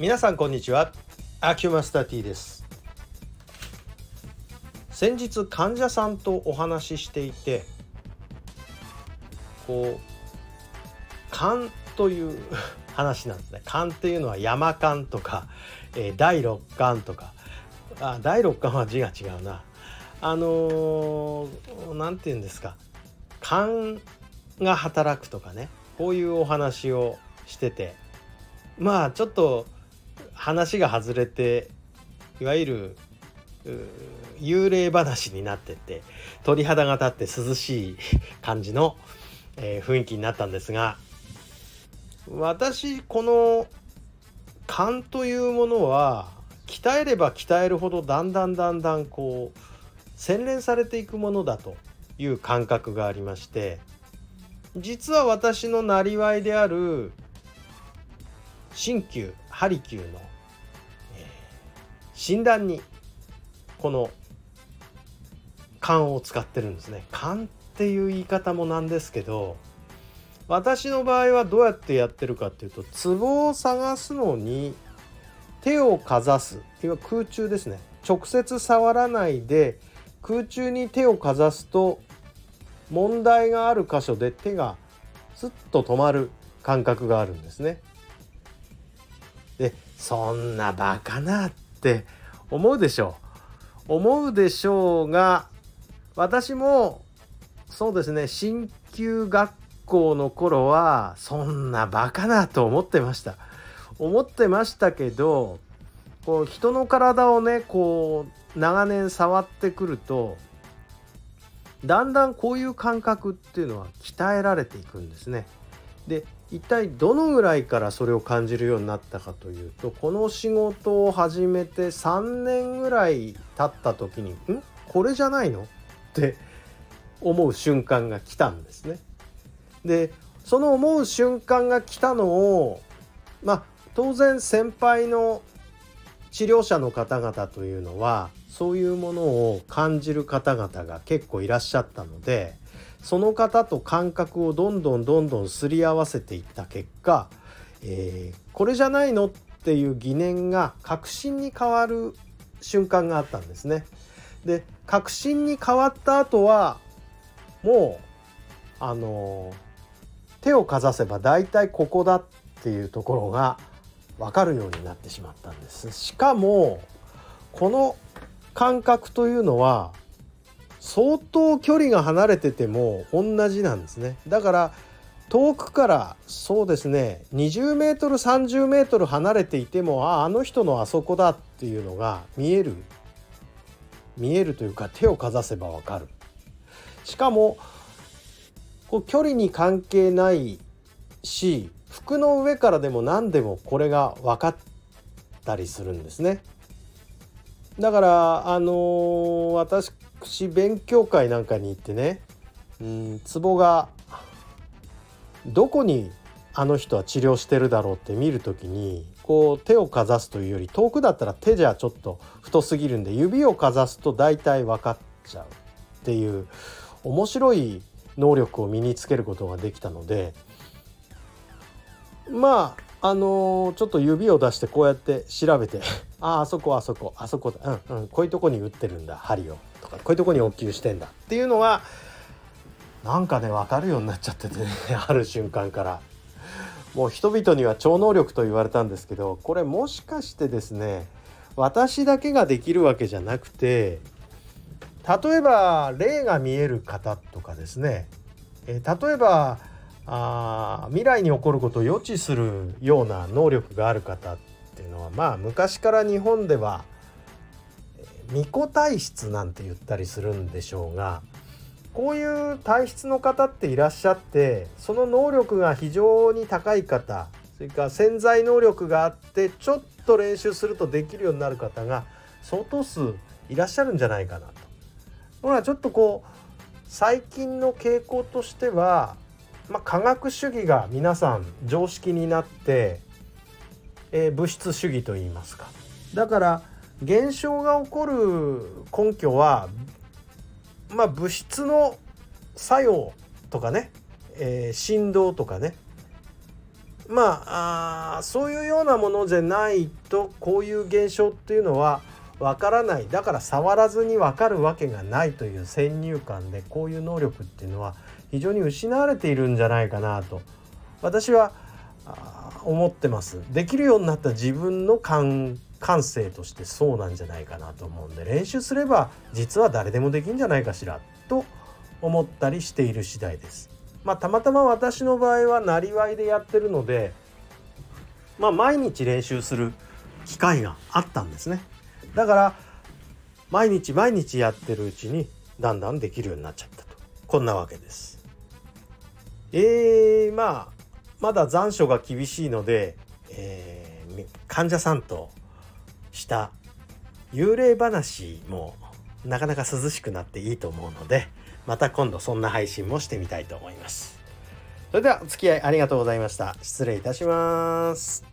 皆さんこんにちは。アキュマスター T です。先日患者さんとお話ししていてこう勘という 話なんですね。勘っていうのは山勘とか、えー、第六感とか。あ第六感は字が違うな。あの何、ー、て言うんですか。勘が働くとかね。こういうお話をしてて。まあちょっと話が外れていわゆる幽霊話になってて鳥肌が立って涼しい感じの、えー、雰囲気になったんですが私この勘というものは鍛えれば鍛えるほどだんだんだんだんこう洗練されていくものだという感覚がありまして実は私のなりわいである鍼灸ハリキューの、え、診断にこの勘を使ってるんですね勘っていう言い方もなんですけど私の場合はどうやってやってるかっていうとツボを探すのに手をかざすいわ空中ですね直接触らないで空中に手をかざすと問題がある箇所で手がスッと止まる感覚があるんですね。でそんなバカなって思うでしょう思うでしょうが私もそうですね鍼灸学校の頃はそんなバカなと思ってました思ってましたけどこう人の体をねこう長年触ってくるとだんだんこういう感覚っていうのは鍛えられていくんですね。で一体どのぐらいからそれを感じるようになったかというとこの仕事を始めて3年ぐらい経った時に「ん？これじゃないの?」って思う瞬間が来たんですね。でその思う瞬間が来たのをまあ当然先輩の治療者の方々というのはそういうものを感じる方々が結構いらっしゃったのでその方と感覚をどんどんどんどんすり合わせていった結果、えー、これじゃないのっていう疑念が確信に変わる瞬間があったんですね。で確信に変わった後はもうあの手をかざせば大体ここだっていうところが分かるようになってしまったんです。しかもこの感覚というのは相当距離が離れてても同じなんですね。だから遠くからそうですね20メートル30メートル離れていてもあああの人のあそこだっていうのが見える。見えるというか手をかざせばわかる。しかもこう距離に関係ないし服の上からでも何でもこれが分かったりするんですね。だからあのー、私勉強会なんかに行ってねうん壺がどこにあの人は治療してるだろうって見る時にこう手をかざすというより遠くだったら手じゃちょっと太すぎるんで指をかざすと大体分かっちゃうっていう面白い能力を身につけることができたのでまああのー、ちょっと指を出してこうやって調べてああそこあそこあそこだ。うんうんこういうとこに打ってるんだ針を。とかこういうとこにお給してんだ。っていうのがなんかね分かるようになっちゃっててね ある瞬間から。もう人々には超能力と言われたんですけどこれもしかしてですね私だけができるわけじゃなくて例えば霊が見える方とかですね、え例えばあ未来に起こることを予知するような能力がある方っていうのはまあ昔から日本では巫女体質なんて言ったりするんでしょうがこういう体質の方っていらっしゃってその能力が非常に高い方それから潜在能力があってちょっと練習するとできるようになる方が相当数いらっしゃるんじゃないかなと。ほらちょっとこう最近の傾向としてはまあ、科学主義が皆さん常識になって、えー、物質主義といいますか。だから現象が起こる根拠は、まあ、物質の作用とかね、えー、振動とかね。まああそういうようなものじゃないとこういう現象っていうのはわからないだから触らずにわかるわけがないという先入観でこういう能力っていうのは非常に失われているんじゃないかなと私は思ってますできるようになった自分の感感性としてそうなんじゃないかなと思うんで練習すれば実は誰でもできんじゃないかしらと思ったりしている次第です。まあたまたま私の場合はなりわいでやってるのでまあ毎日練習する機会があったんですね。だから毎日毎日やってるうちにだんだんできるようになっちゃったとこんなわけです。えー、まあまだ残暑が厳しいので、えー、患者さんとした幽霊話もなかなか涼しくなっていいと思うのでまた今度そんな配信もしてみたいと思います。それではお付き合いありがとうございました。失礼いたします。